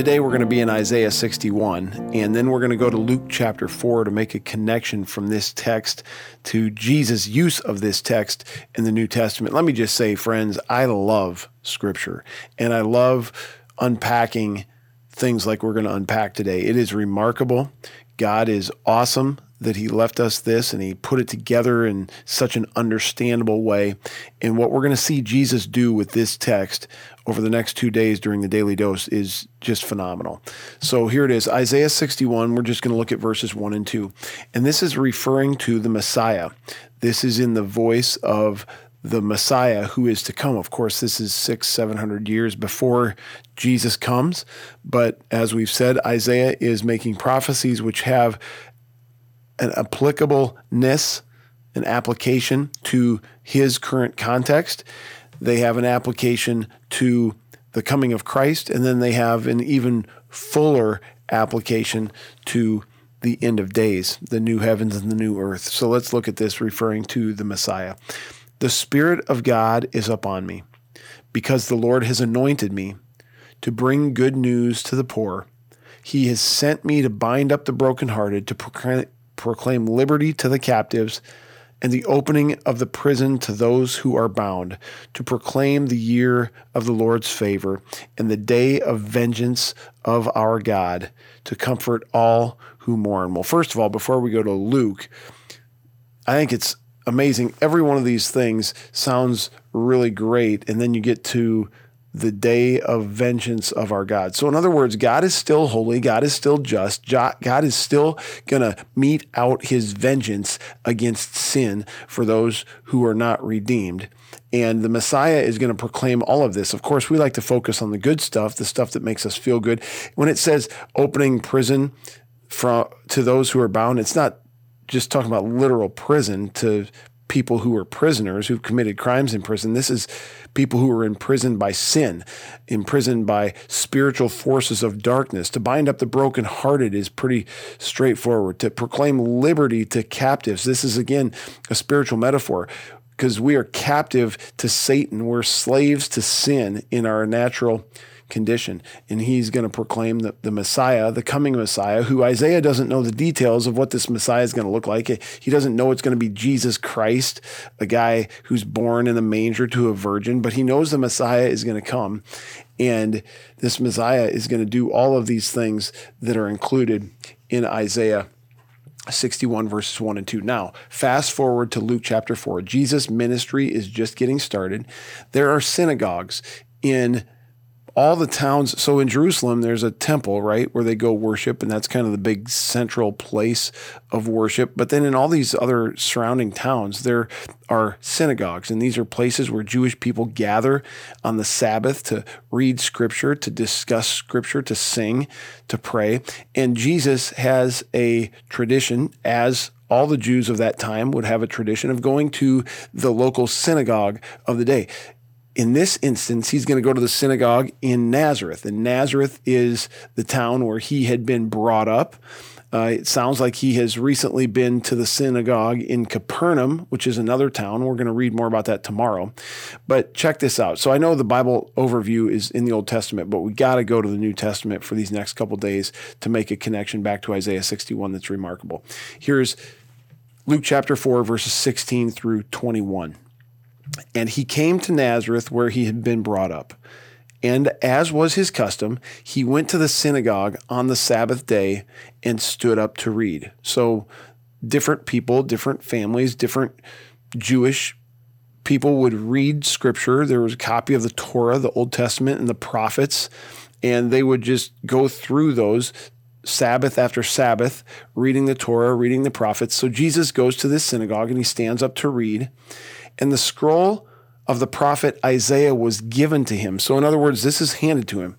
Today we're going to be in Isaiah 61, and then we're going to go to Luke chapter 4 to make a connection from this text to Jesus' use of this text in the New Testament. Let me just say, friends, I love Scripture, and I love unpacking things like we're going to unpack today. It is remarkable. God is awesome that he left us this and he put it together in such an understandable way. And what we're going to see Jesus do with this text over the next two days during the daily dose is just phenomenal. So here it is Isaiah 61. We're just going to look at verses 1 and 2. And this is referring to the Messiah. This is in the voice of the Messiah who is to come. Of course, this is six, seven hundred years before Jesus comes. But as we've said, Isaiah is making prophecies which have an applicableness, an application to his current context. They have an application to the coming of Christ, and then they have an even fuller application to the end of days, the new heavens and the new earth. So let's look at this referring to the Messiah. The Spirit of God is upon me, because the Lord has anointed me to bring good news to the poor. He has sent me to bind up the brokenhearted, to proclaim, proclaim liberty to the captives and the opening of the prison to those who are bound, to proclaim the year of the Lord's favor and the day of vengeance of our God, to comfort all who mourn. Well, first of all, before we go to Luke, I think it's amazing. Every one of these things sounds really great. And then you get to the day of vengeance of our God. So, in other words, God is still holy, God is still just, God is still going to mete out his vengeance against sin for those who are not redeemed. And the Messiah is going to proclaim all of this. Of course, we like to focus on the good stuff, the stuff that makes us feel good. When it says opening prison from, to those who are bound, it's not just talking about literal prison to people who are prisoners who've committed crimes in prison. This is people who are imprisoned by sin, imprisoned by spiritual forces of darkness. To bind up the brokenhearted is pretty straightforward. To proclaim liberty to captives, this is again a spiritual metaphor because we are captive to Satan. We're slaves to sin in our natural condition. And he's going to proclaim the, the Messiah, the coming Messiah, who Isaiah doesn't know the details of what this Messiah is going to look like. He doesn't know it's going to be Jesus Christ, a guy who's born in a manger to a virgin, but he knows the Messiah is going to come. And this Messiah is going to do all of these things that are included in Isaiah 61 verses 1 and 2. Now, fast forward to Luke chapter 4. Jesus' ministry is just getting started. There are synagogues in all the towns. So in Jerusalem, there's a temple, right, where they go worship, and that's kind of the big central place of worship. But then in all these other surrounding towns, there are synagogues, and these are places where Jewish people gather on the Sabbath to read scripture, to discuss scripture, to sing, to pray. And Jesus has a tradition, as all the Jews of that time would have a tradition of going to the local synagogue of the day in this instance, he's going to go to the synagogue in Nazareth. And Nazareth is the town where he had been brought up. Uh, it sounds like he has recently been to the synagogue in Capernaum, which is another town. We're going to read more about that tomorrow. But check this out. So I know the Bible overview is in the Old Testament, but we got to go to the New Testament for these next couple days to make a connection back to Isaiah 61 that's remarkable. Here's Luke chapter 4, verses 16 through 21. And he came to Nazareth where he had been brought up. And as was his custom, he went to the synagogue on the Sabbath day and stood up to read. So, different people, different families, different Jewish people would read scripture. There was a copy of the Torah, the Old Testament, and the prophets, and they would just go through those Sabbath after Sabbath, reading the Torah, reading the prophets. So, Jesus goes to this synagogue and he stands up to read and the scroll of the prophet Isaiah was given to him. So, in other words, this is handed to him.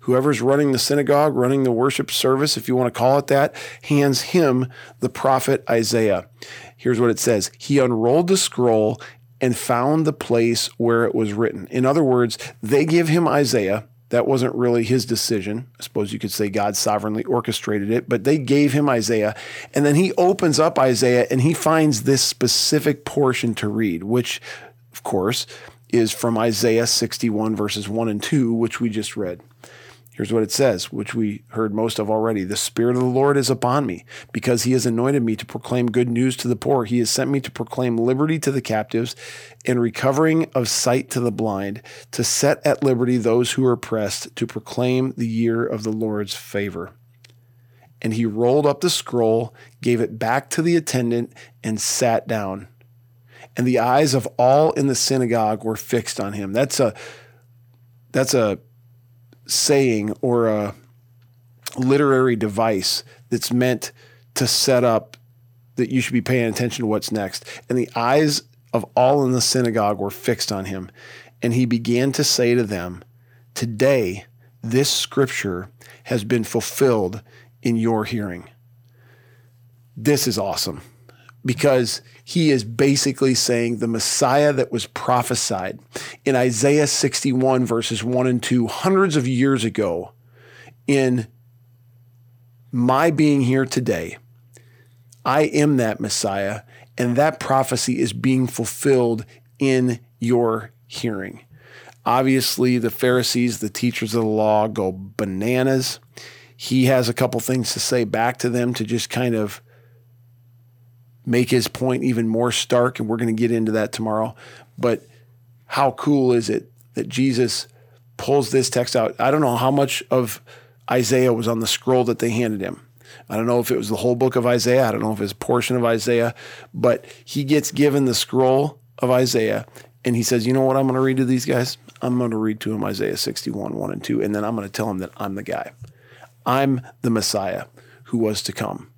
Whoever's running the synagogue, running the worship service, if you want to call it that, hands him the prophet Isaiah. Here's what it says He unrolled the scroll and found the place where it was written. In other words, they give him Isaiah, That wasn't really his decision. I suppose you could say God sovereignly orchestrated it, but they gave him Isaiah. And then he opens up Isaiah and he finds this specific portion to read, which, of course, is from Isaiah 61, verses 1 and 2, which we just read. Here's what it says, which we heard most of already. The Spirit of the Lord is upon me, because he has anointed me to proclaim good news to the poor. He has sent me to proclaim liberty to the captives and recovering of sight to the blind, to set at liberty those who are oppressed, to proclaim the year of the Lord's favor. And he rolled up the scroll, gave it back to the attendant, and sat down. And the eyes of all in the synagogue were fixed on him. That's a that's a saying or a literary device that's meant to set up that you should be paying attention to what's next. And the eyes of all in the synagogue were fixed on him. And he began to say to them, Today, this scripture has been fulfilled in your hearing. This is awesome because he is basically saying the Messiah that was prophesied in Isaiah 61, verses 1 and 2, hundreds of years ago, in my being here today. I am that Messiah, and that prophecy is being fulfilled in your hearing. Obviously, the Pharisees, the teachers of the law, go bananas. He has a couple things to say back to them to just kind of make his point even more stark, and we're going to get into that tomorrow. But how cool is it that Jesus pulls this text out? I don't know how much of Isaiah was on the scroll that they handed him. I don't know if it was the whole book of Isaiah. I don't know if it's a portion of Isaiah, but he gets given the scroll of Isaiah and he says, You know what I'm going to read to these guys? I'm going to read to them Isaiah 61, 1 and 2, and then I'm going to tell them that I'm the guy. I'm the Messiah who was to come.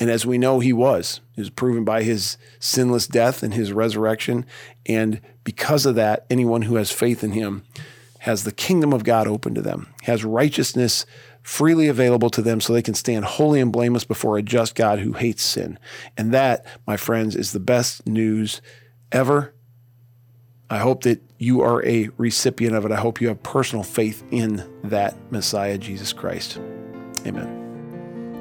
And as we know, he was. He was proven by his sinless death and his resurrection. And because of that, anyone who has faith in him has the kingdom of God open to them, has righteousness freely available to them so they can stand holy and blameless before a just God who hates sin. And that, my friends, is the best news ever. I hope that you are a recipient of it. I hope you have personal faith in that Messiah, Jesus Christ. Amen.